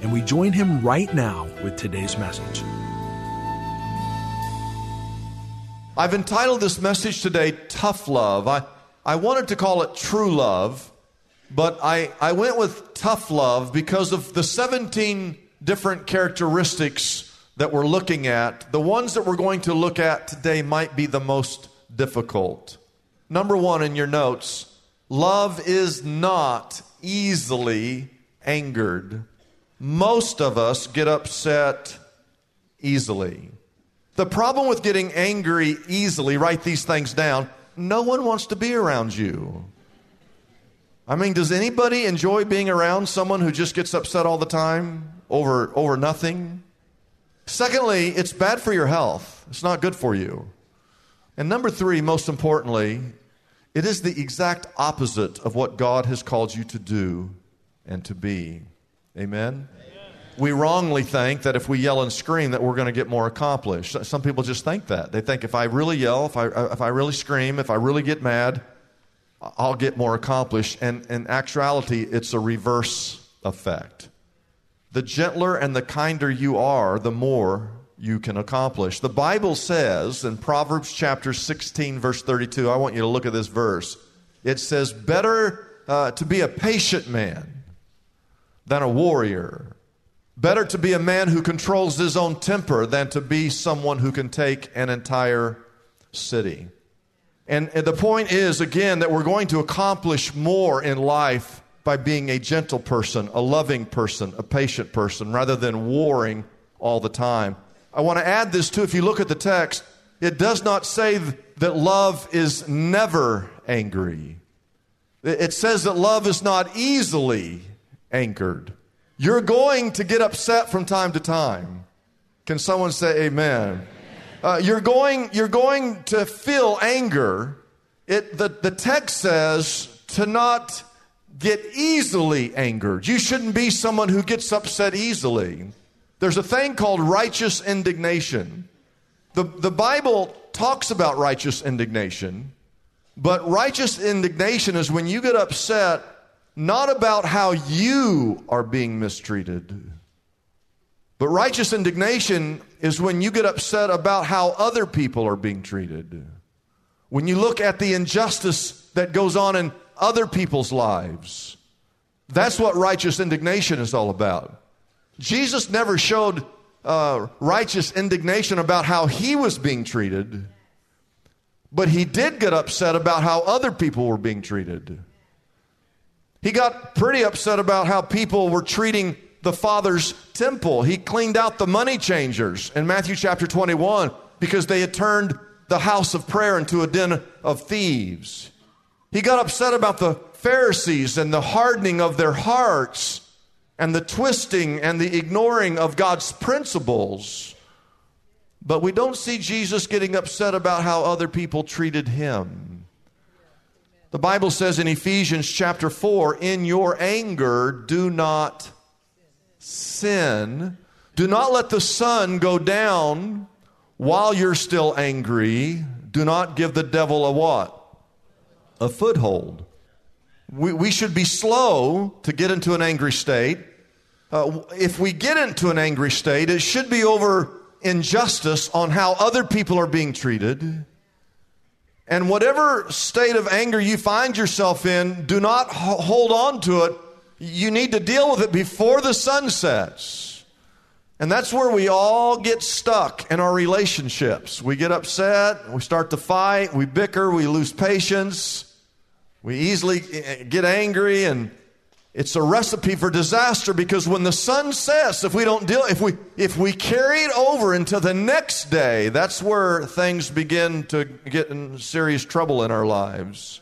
and we join him right now with today's message. I've entitled this message today, Tough Love. I, I wanted to call it True Love, but I, I went with Tough Love because of the 17 different characteristics that we're looking at. The ones that we're going to look at today might be the most difficult. Number one in your notes love is not easily angered. Most of us get upset easily. The problem with getting angry easily, write these things down, no one wants to be around you. I mean, does anybody enjoy being around someone who just gets upset all the time over, over nothing? Secondly, it's bad for your health. It's not good for you. And number three, most importantly, it is the exact opposite of what God has called you to do and to be. Amen? We wrongly think that if we yell and scream that we're going to get more accomplished. Some people just think that. They think if I really yell, if I, if I really scream, if I really get mad, I'll get more accomplished. And in actuality, it's a reverse effect. The gentler and the kinder you are, the more you can accomplish. The Bible says in Proverbs chapter 16, verse 32, I want you to look at this verse. It says, Better uh, to be a patient man than a warrior. Better to be a man who controls his own temper than to be someone who can take an entire city. And, the point is, again, that we're going to accomplish more in life by being a gentle person, a loving person, a patient person, rather than warring all the time. I want to add this too. If you look at the text, it does not say that love is never angry. It says that love is not easily angered. You're going to get upset from time to time. Can someone say amen? Uh, you're, going, you're going to feel anger. It, the, the text says to not get easily angered. You shouldn't be someone who gets upset easily. There's a thing called righteous indignation. The, the Bible talks about righteous indignation, but righteous indignation is when you get upset not about how you are being mistreated, but righteous indignation is when you get upset about how other people are being treated. When you look at the injustice that goes on in other people's lives. That's what righteous indignation is all about. Jesus never showed uh, righteous indignation about how he was being treated, but he did get upset about how other people were being treated. He got pretty upset about how people were treating the Father's temple. He cleaned out the money changers in Matthew chapter 21 because they had turned the house of prayer into a den of thieves. He got upset about the Pharisees and the hardening of their hearts and the twisting and the ignoring of God's principles. But we don't see Jesus getting upset about how other people treated him. The Bible says in Ephesians chapter 4 In your anger, do not sin. Do not let the sun go down while you're still angry. Do not give the devil a what? a foothold. We, we should be slow to get into an angry state. Uh, if we get into an angry state, it should be over injustice on how other people are being treated. And whatever state of anger you find yourself in, do not hold on to it. You need to deal with it before the sun sets. And that's where we all get stuck in our relationships. We get upset, we start to fight, we bicker, we lose patience, we easily eh, eh, get angry, and it's a recipe for disaster because when the sun sets, if we don't deal, if we if we carry it over into the next day, that's where things begin to get in serious trouble in our lives.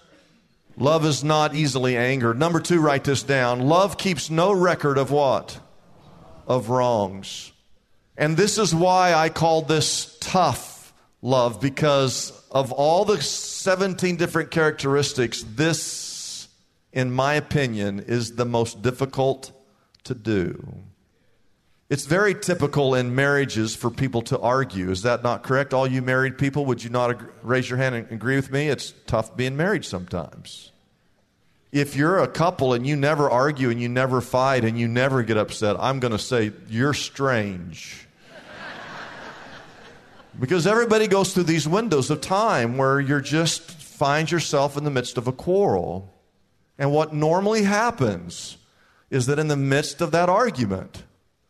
Love is not easily angered. Number two, write this down. Love keeps no record of what? Of wrongs. And this is why I call this tough love because of all the 17 different characteristics, this in my opinion, is the most difficult to do. It's very typical in marriages for people to argue. Is that not correct? All you married people, would you not agree, raise your hand and agree with me? It's tough being married sometimes. If you're a couple and you never argue and you never fight and you never get upset, I'm going to say you're strange. because everybody goes through these windows of time where you're just find yourself in the midst of a quarrel. And what normally happens is that in the midst of that argument,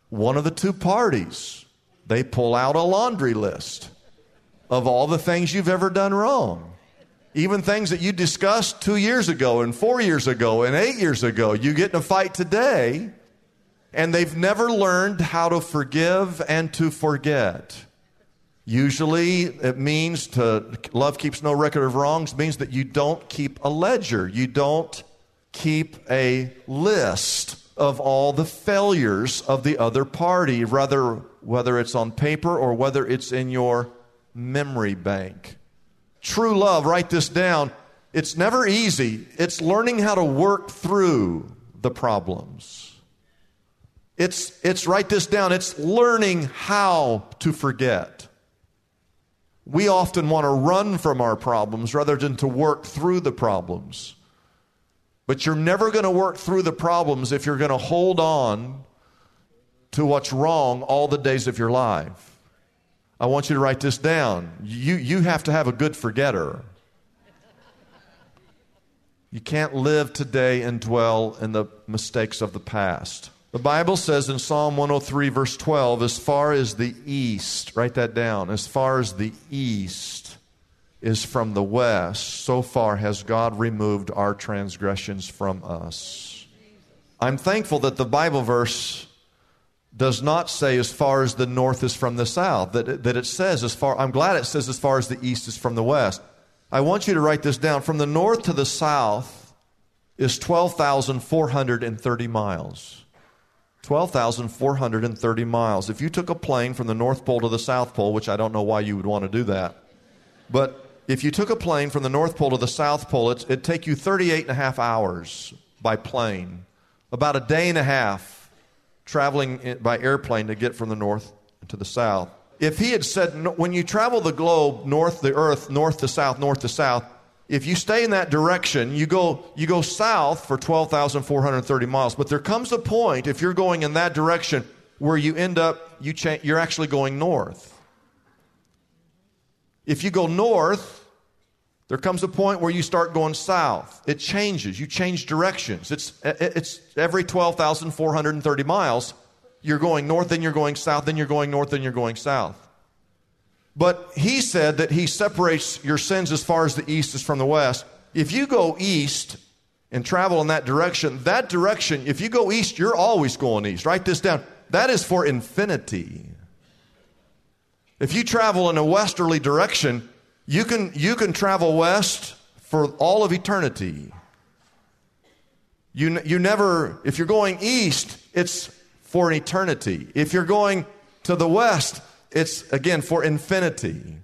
one of the two parties, they pull out a laundry list of all the things you've ever done wrong. Even things that you discussed two years ago, and four years ago, and eight years ago. You get in a fight today, and they've never learned how to forgive and to forget. Usually, it means to love keeps no record of wrongs, means that you don't keep a ledger. You don't keep a list of all the failures of the other party, rather whether it's on paper or whether it's in your memory bank. True love, write this down. It's never easy. It's learning how to work through the problems. It's, it's write this down. It's learning how to forget. We often want to run from our problems rather than to work through the problems. But you're never going to work through the problems if you're going to hold on to what's wrong all the days of your life. I want you to write this down. You, you have to have a good forgetter. You can't live today and dwell in the mistakes of the past. The Bible says in Psalm 103, verse 12, as far as the east, write that down, as far as the east is from the west, so far has God removed our transgressions from us. I'm thankful that the Bible verse does not say as far as the north is from the south, that that it says as far, I'm glad it says as far as the east is from the west. I want you to write this down. From the north to the south is 12,430 miles. 12,430 miles. If you took a plane from the North Pole to the South Pole, which I don't know why you would want to do that, but if you took a plane from the North Pole to the South Pole, it'd take you 38 and a half hours by plane, about a day and a half traveling by airplane to get from the North to the South. If he had said, when you travel the globe, north, the earth, north to south, north to south, if you stay in that direction, you go, you go south for 12,430 miles. But there comes a point, if you're going in that direction, where you end up, you cha- you're actually going north. If you go north, there comes a point where you start going south. It changes. You change directions. It's, it's every 12,430 miles. You're going north, then you're going south, then you're going north, then you're going south. But he said that he separates your sins as far as the east is from the west. If you go east and travel in that direction, that direction, if you go east, you're always going east. Write this down. That is for infinity. If you travel in a westerly direction, you can, you can travel west for all of eternity. You, you never, if you're going east, it's for eternity. If you're going to the west, it's again for infinity.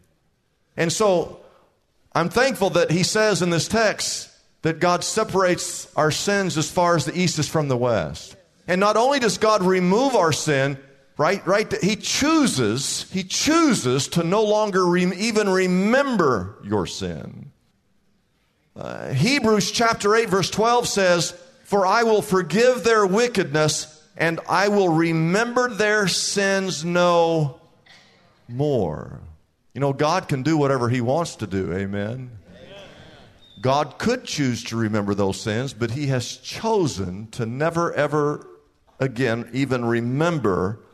And so I'm thankful that he says in this text that God separates our sins as far as the east is from the west. And not only does God remove our sin, right right? He chooses he chooses to no longer re- even remember your sin. Uh, hebrews chapter 8 verse 12 says for i will forgive their wickedness and i will remember their sins no more. You know god can do whatever he wants to do amen? God could choose to remember those sins, but He has chosen to never, ever again even remember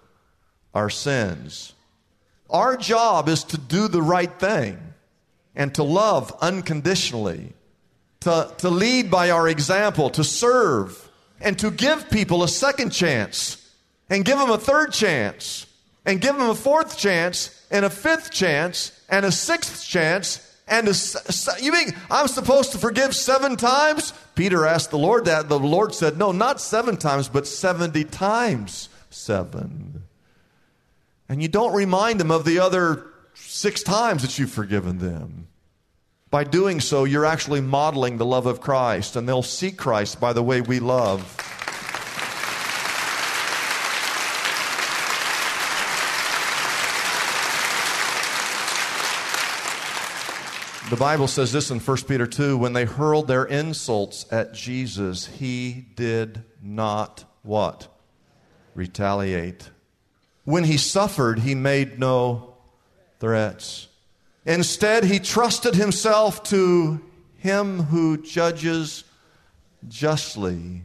our sins. Our job is to do the right thing and to love unconditionally, to, to lead by our example, to serve, and to give people a second chance, and give them a third chance, and give them a fourth chance, and a fifth chance, and a sixth chance, and a, you mean I'm supposed to forgive seven times? Peter asked the Lord that. The Lord said, No, not seven times, but 70 times seven. And you don't remind them of the other six times that you've forgiven them. By doing so, you're actually modeling the love of Christ, and they'll see Christ by the way we love. The Bible says this in 1 Peter 2 when they hurled their insults at Jesus, he did not what? Retaliate. When he suffered, he made no threats. Instead, he trusted himself to him who judges justly.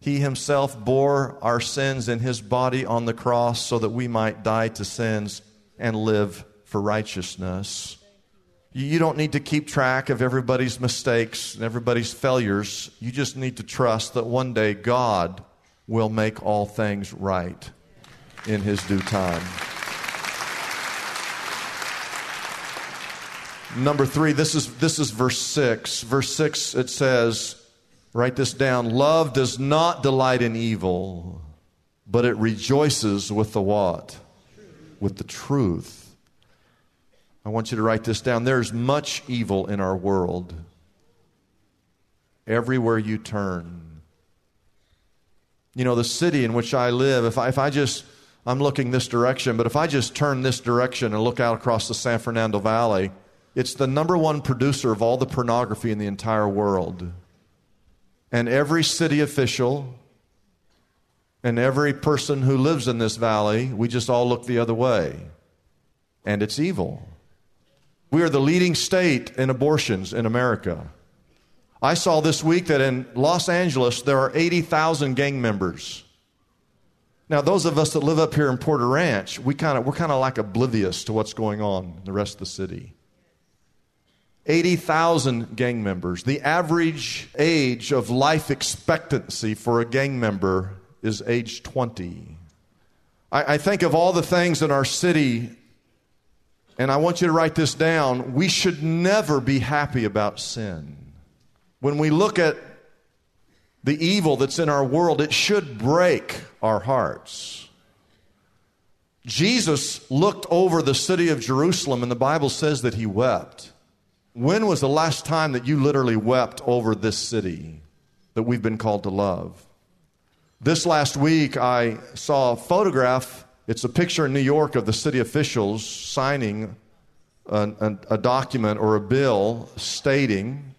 He himself bore our sins in his body on the cross so that we might die to sins and live for righteousness. You don't need to keep track of everybody's mistakes and everybody's failures. You just need to trust that one day God will make all things right in his due time. Number three, this is, this is verse six. Verse six, it says, write this down love does not delight in evil, but it rejoices with the what? With the truth. I want you to write this down. There's much evil in our world. Everywhere you turn. You know, the city in which I live, if I, if I just, I'm looking this direction, but if I just turn this direction and look out across the San Fernando Valley, it's the number one producer of all the pornography in the entire world. And every city official and every person who lives in this valley, we just all look the other way. And it's evil. We are the leading state in abortions in America. I saw this week that in Los Angeles there are 80,000 gang members. Now, those of us that live up here in Porter Ranch, we kind of we're kind of like oblivious to what's going on in the rest of the city. 80,000 gang members. The average age of life expectancy for a gang member is age 20. I, I, think of all the things in our city, and I want you to write this down. We should never be happy about sin. When we look at the evil that's in our world, it should break our hearts. Jesus looked over the city of Jerusalem, and the Bible says that he wept. When was the last time that you literally wept over this city that we've been called to love? This last week, I saw a photograph. It's a picture in New York of the city officials signing a, a, a document or a bill stating,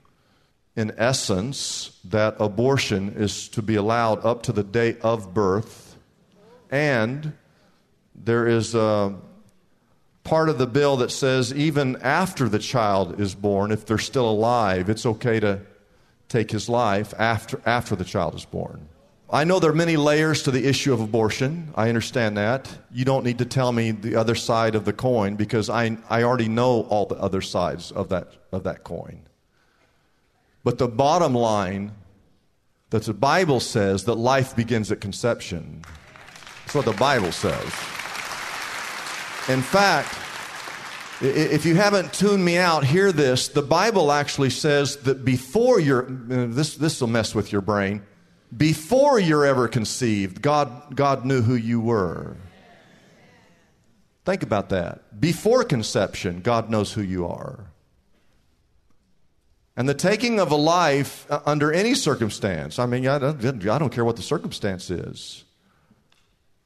in essence, that abortion is to be allowed up to the day of birth. And there is a part of the bill that says even after the child is born, if they're still alive, it's okay to take his life after, after the child is born. I know there are many layers to the issue of abortion. I understand that. You don't need to tell me the other side of the coin because I, I already know all the other sides of that, of that coin. But the bottom line that the Bible says that life begins at conception. That's what the Bible says. In fact, if you haven't tuned me out, hear this. The Bible actually says that before you're, this, this will mess with your brain, before you're ever conceived, God, God knew who you were. Think about that. Before conception, God knows who you are. And the taking of a life uh, under any circumstance, I mean, I don't, I don't care what the circumstance is,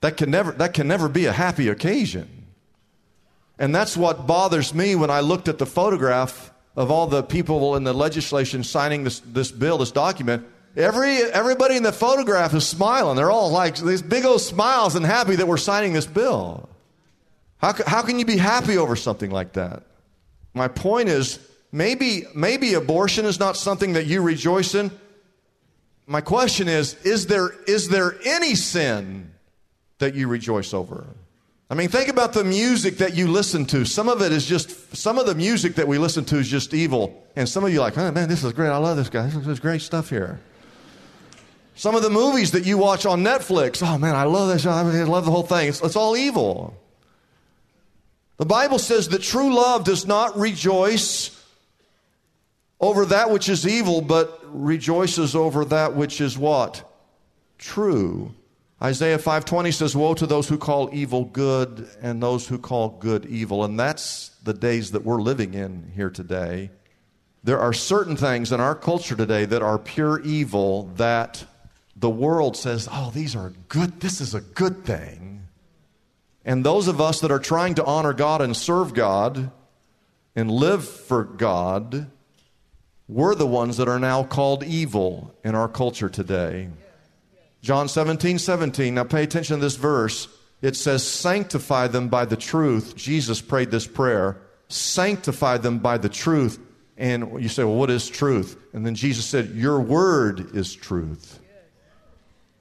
that can, never, that can never be a happy occasion. And that's what bothers me when I looked at the photograph of all the people in the legislation signing this, this bill, this document. Every, everybody in the photograph is smiling. They're all like these big old smiles and happy that we're signing this bill. How, how can you be happy over something like that? My point is, Maybe, maybe abortion is not something that you rejoice in. My question is is there, is there any sin that you rejoice over? I mean, think about the music that you listen to. Some of it is just, some of the music that we listen to is just evil. And some of you are like, oh man, this is great. I love this guy. This is great stuff here. Some of the movies that you watch on Netflix, oh man, I love this. I love the whole thing. It's, it's all evil. The Bible says that true love does not rejoice over that which is evil, but rejoices over that which is what? True. Isaiah 5:20 says, "Woe to those who call evil good and those who call good evil." And that's the days that we're living in here today. There are certain things in our culture today that are pure evil that the world says, "Oh, these are good. This is a good thing." And those of us that are trying to honor God and serve God and live for God, we're the ones that are now called evil in our culture today. John 17, 17. Now pay attention to this verse. It says, Sanctify them by the truth. Jesus prayed this prayer. Sanctify them by the truth. And you say, Well, what is truth? And then Jesus said, Your word is truth.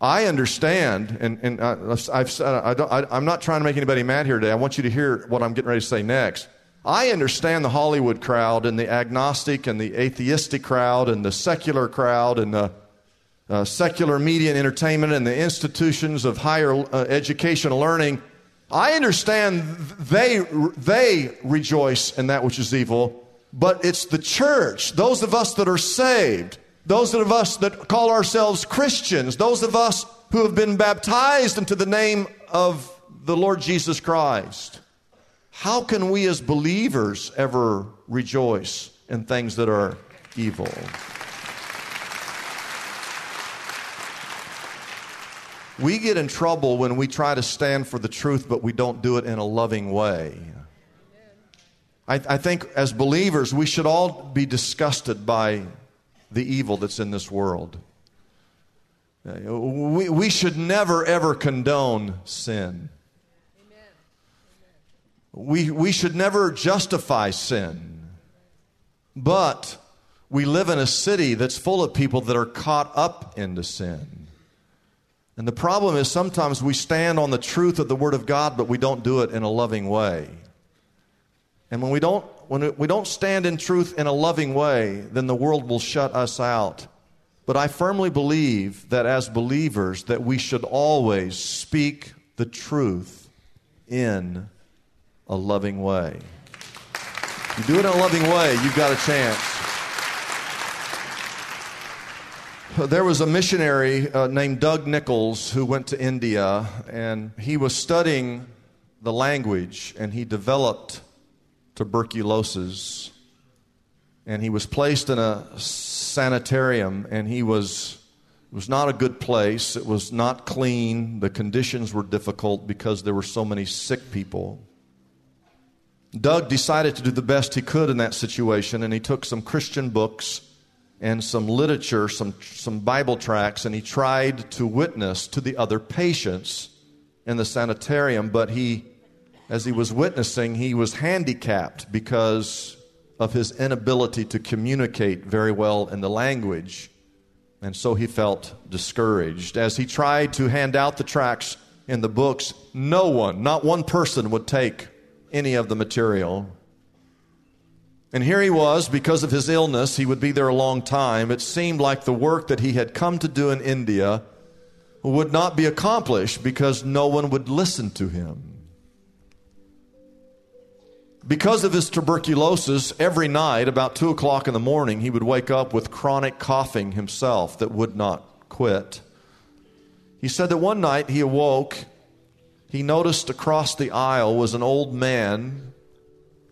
I understand, and, and uh, I've said, I don't, I, I'm not trying to make anybody mad here today. I want you to hear what I'm getting ready to say next. I understand the Hollywood crowd and the agnostic and the atheistic crowd and the secular crowd and the uh, secular media and entertainment and the institutions of higher uh, education learning, I understand they, they rejoice in that which is evil, but it's the church, those of us that are saved, those of us that call ourselves Christians, those of us who have been baptized into the name of the Lord Jesus Christ. How can we as believers ever rejoice in things that are evil? We get in trouble when we try to stand for the truth, but we don't do it in a loving way. I, I, think as believers, we should all be disgusted by the evil that's in this world. Uh, we, we should never, ever condone sin. We, we should never justify sin. But we live in a city that's full of people that are caught up into sin. And the problem is sometimes we stand on the truth of the Word of God, but we don't do it in a loving way. And when we don't, when we don't stand in truth in a loving way, then the world will shut us out. But I firmly believe that as believers that we should always speak the truth in a loving way. You do it in a loving way, you've got a chance. there was a missionary uh, named Doug Nichols who went to India and he was studying the language and he developed tuberculosis. And he was placed in a sanitarium and he was it was not a good place. It was not clean. The conditions were difficult because there were so many sick people. Doug decided to do the best he could in that situation, and he took some Christian books and some literature, some, some Bible tracts, and he tried to witness to the other patients in the sanitarium, but he, as he was witnessing, he was handicapped because of his inability to communicate very well in the language. And so he felt discouraged. As he tried to hand out the tracts in the books, no one, not one person, would take any of the material. And here he was, because of his illness, he would be there a long time. It seemed like the work that he had come to do in India would not be accomplished because no one would listen to him. Because of his tuberculosis, every night, about 2 o'clock in the morning, he would wake up with chronic coughing himself that would not quit. He said that one night he awoke, he noticed across the aisle was an old man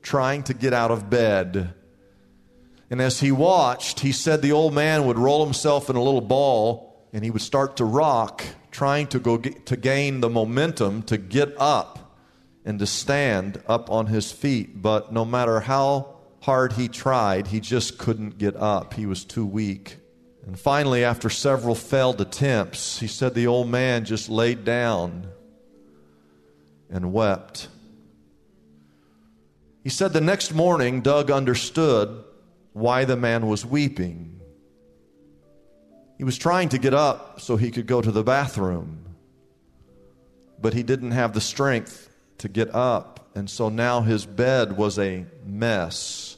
trying to get out of bed. And as he watched, he said the old man would roll himself in a little ball and he would start to rock, trying to go get, to gain the momentum to get up and to stand up on his feet. But no matter how hard he tried, he just couldn't get up. He was too weak. And finally, after several failed attempts, he said the old man just laid down and wept. He said the next morning, Doug understood why the man was weeping. He was trying to get up so he could go to the bathroom, but he didn't have the strength to get up, and so now his bed was a mess,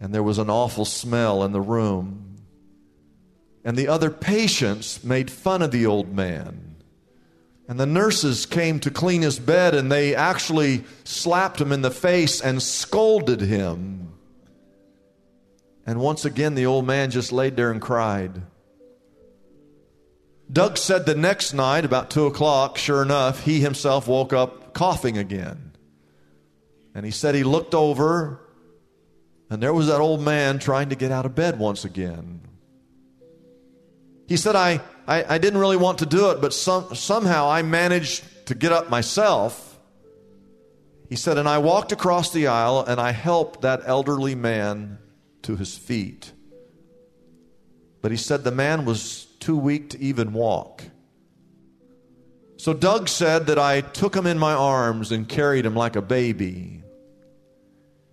and there was an awful smell in the room. And the other patients made fun of the old man. And the nurses came to clean his bed, and they actually slapped him in the face and scolded him. And once again, the old man just laid there and cried. Doug said the next night, about two o'clock, sure enough, he himself woke up coughing again. And he said he looked over, and there was that old man trying to get out of bed once again. He said, I, I, I didn't really want to do it, but some, somehow I managed to get up myself. He said, and I walked across the aisle and I helped that elderly man to his feet. But he said the man was too weak to even walk. So Doug said that I took him in my arms and carried him like a baby.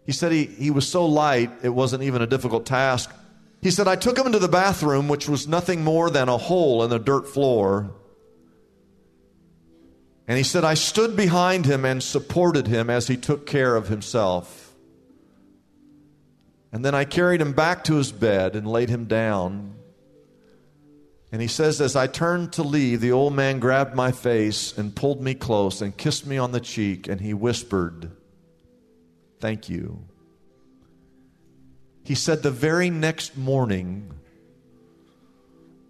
He said he, he was so light, it wasn't even a difficult task. He said, I took him into the bathroom, which was nothing more than a hole in the dirt floor. And he said, I stood behind him and supported him as he took care of himself. And then I carried him back to his bed and laid him down. And he says, As I turned to leave, the old man grabbed my face and pulled me close and kissed me on the cheek, and he whispered, Thank you. He said, The very next morning,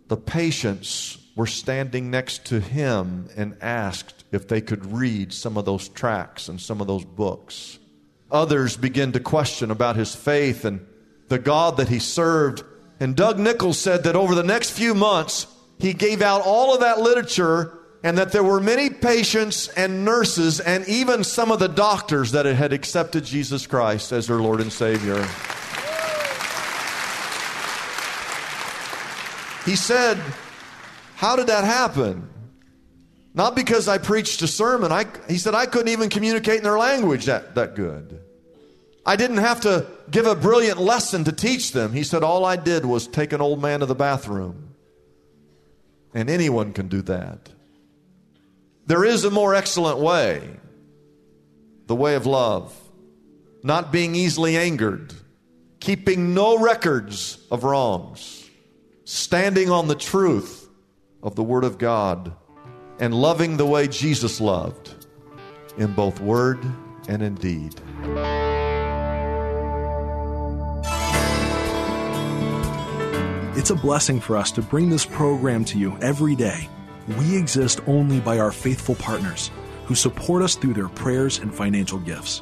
the patients were standing next to him and asked if they could read some of those tracts and some of those books. Others began to question about his faith and the God that he served. And Doug Nichols said that over the next few months, he gave out all of that literature and that there were many patients and nurses and even some of the doctors that had accepted Jesus Christ as their Lord and Savior. He said, How did that happen? Not because I preached a sermon. I, he said, I couldn't even communicate in their language that, that good. I didn't have to give a brilliant lesson to teach them. He said, All I did was take an old man to the bathroom. And anyone can do that. There is a more excellent way the way of love, not being easily angered, keeping no records of wrongs, standing on the truth of the Word of God, and loving the way Jesus loved in both word and in deed. It's a blessing for us to bring this program to you every day. We exist only by our faithful partners who support us through their prayers and financial gifts.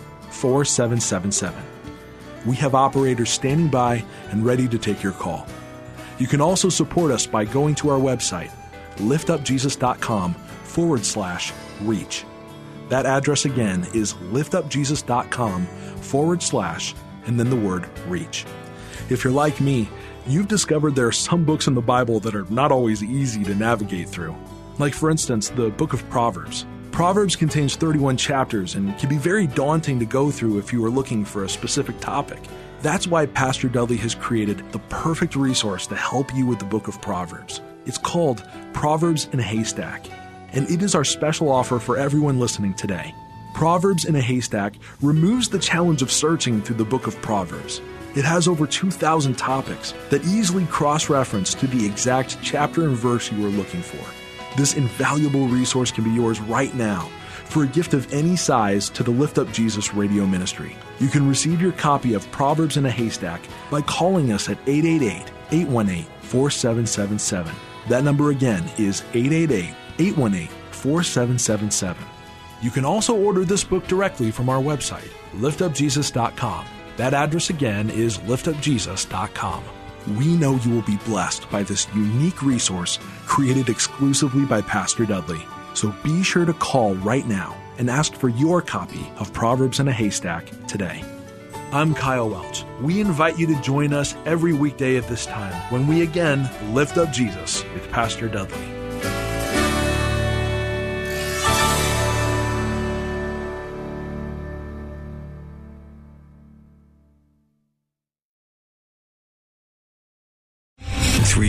4777. We have operators standing by and ready to take your call. You can also support us by going to our website, liftupjesus.com forward slash reach. That address again is liftupjesus.com forward slash and then the word reach. If you're like me, you've discovered there are some books in the Bible that are not always easy to navigate through. Like, for instance, the book of Proverbs. Proverbs contains 31 chapters and can be very daunting to go through if you are looking for a specific topic. That's why Pastor Dudley has created the perfect resource to help you with the book of Proverbs. It's called Proverbs in a Haystack, and it is our special offer for everyone listening today. Proverbs in a Haystack removes the challenge of searching through the book of Proverbs. It has over 2,000 topics that easily cross reference to the exact chapter and verse you are looking for. This invaluable resource can be yours right now for a gift of any size to the Lift Up Jesus radio ministry. You can receive your copy of Proverbs in a Haystack by calling us at 888 818 4777. That number again is 888 818 4777. You can also order this book directly from our website, liftupjesus.com. That address again is liftupjesus.com. We know you will be blessed by this unique resource created exclusively by Pastor Dudley. So be sure to call right now and ask for your copy of Proverbs in a Haystack today. I'm Kyle Welch. We invite you to join us every weekday at this time when we again lift up Jesus with Pastor Dudley.